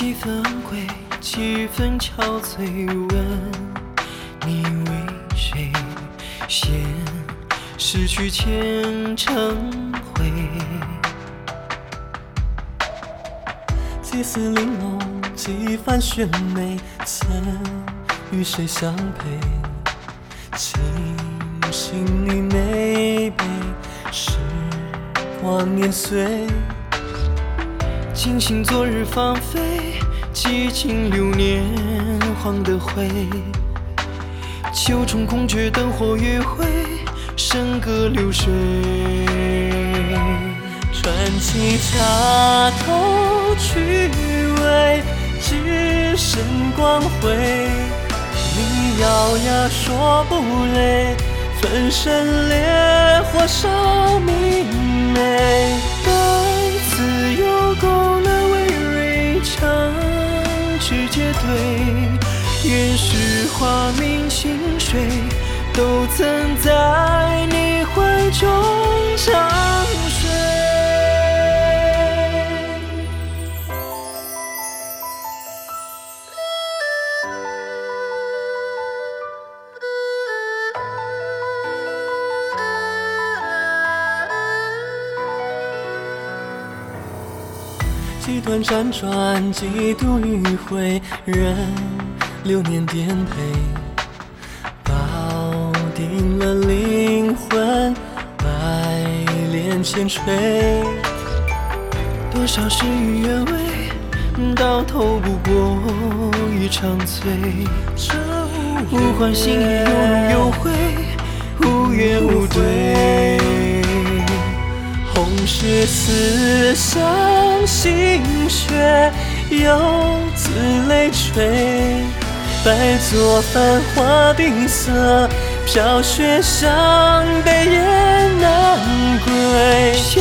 几分归，几分憔悴。问你为谁先失去前尘灰？几丝玲珑，几番选美，曾与谁相陪？清醒你眉悲，时光年岁。惊醒昨日芳菲，几经流年黄的灰。秋虫孔雀灯火余晖，笙歌流水。传奇插头去尾，只剩光辉。你咬牙说不累，粉身烈火烧愿是花明清水，都曾在你怀中长睡。几段辗转，几度迂回，人流年颠沛，抱定了灵魂，百炼千锤。多少事与愿违，到头不过一场醉。这无欢喜有浓有悔，无怨无对。红石刺伤心血，游子泪垂。白作繁华定色，飘雪伤悲雁南归。小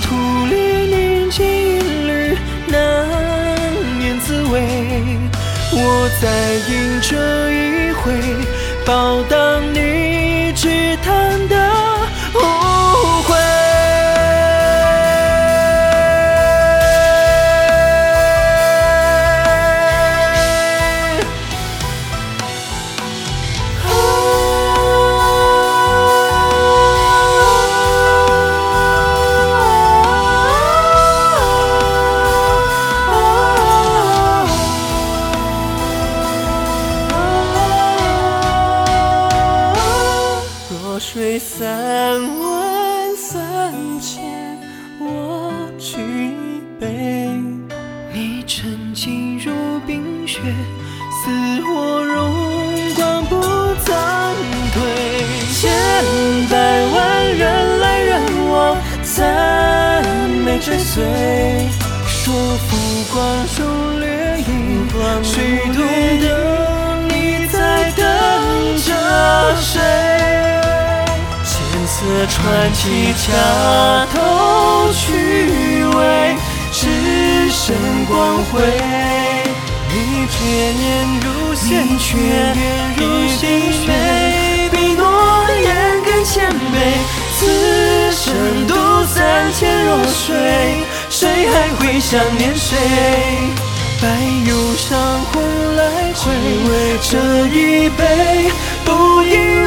徒历年经一缕，难念滋味。我再饮这一回，报答你只叹的我举杯。你沉静如冰雪，似我荣光不暂退。千百万人来人往，赞美追随。说浮光中掠影，谁懂得的传奇，恰头去尾，只剩光辉。你绝言如鲜血，一滴泪比诺言更谦卑。此生独三千弱水，谁还会想念谁？白忧伤红来回，为这一杯不饮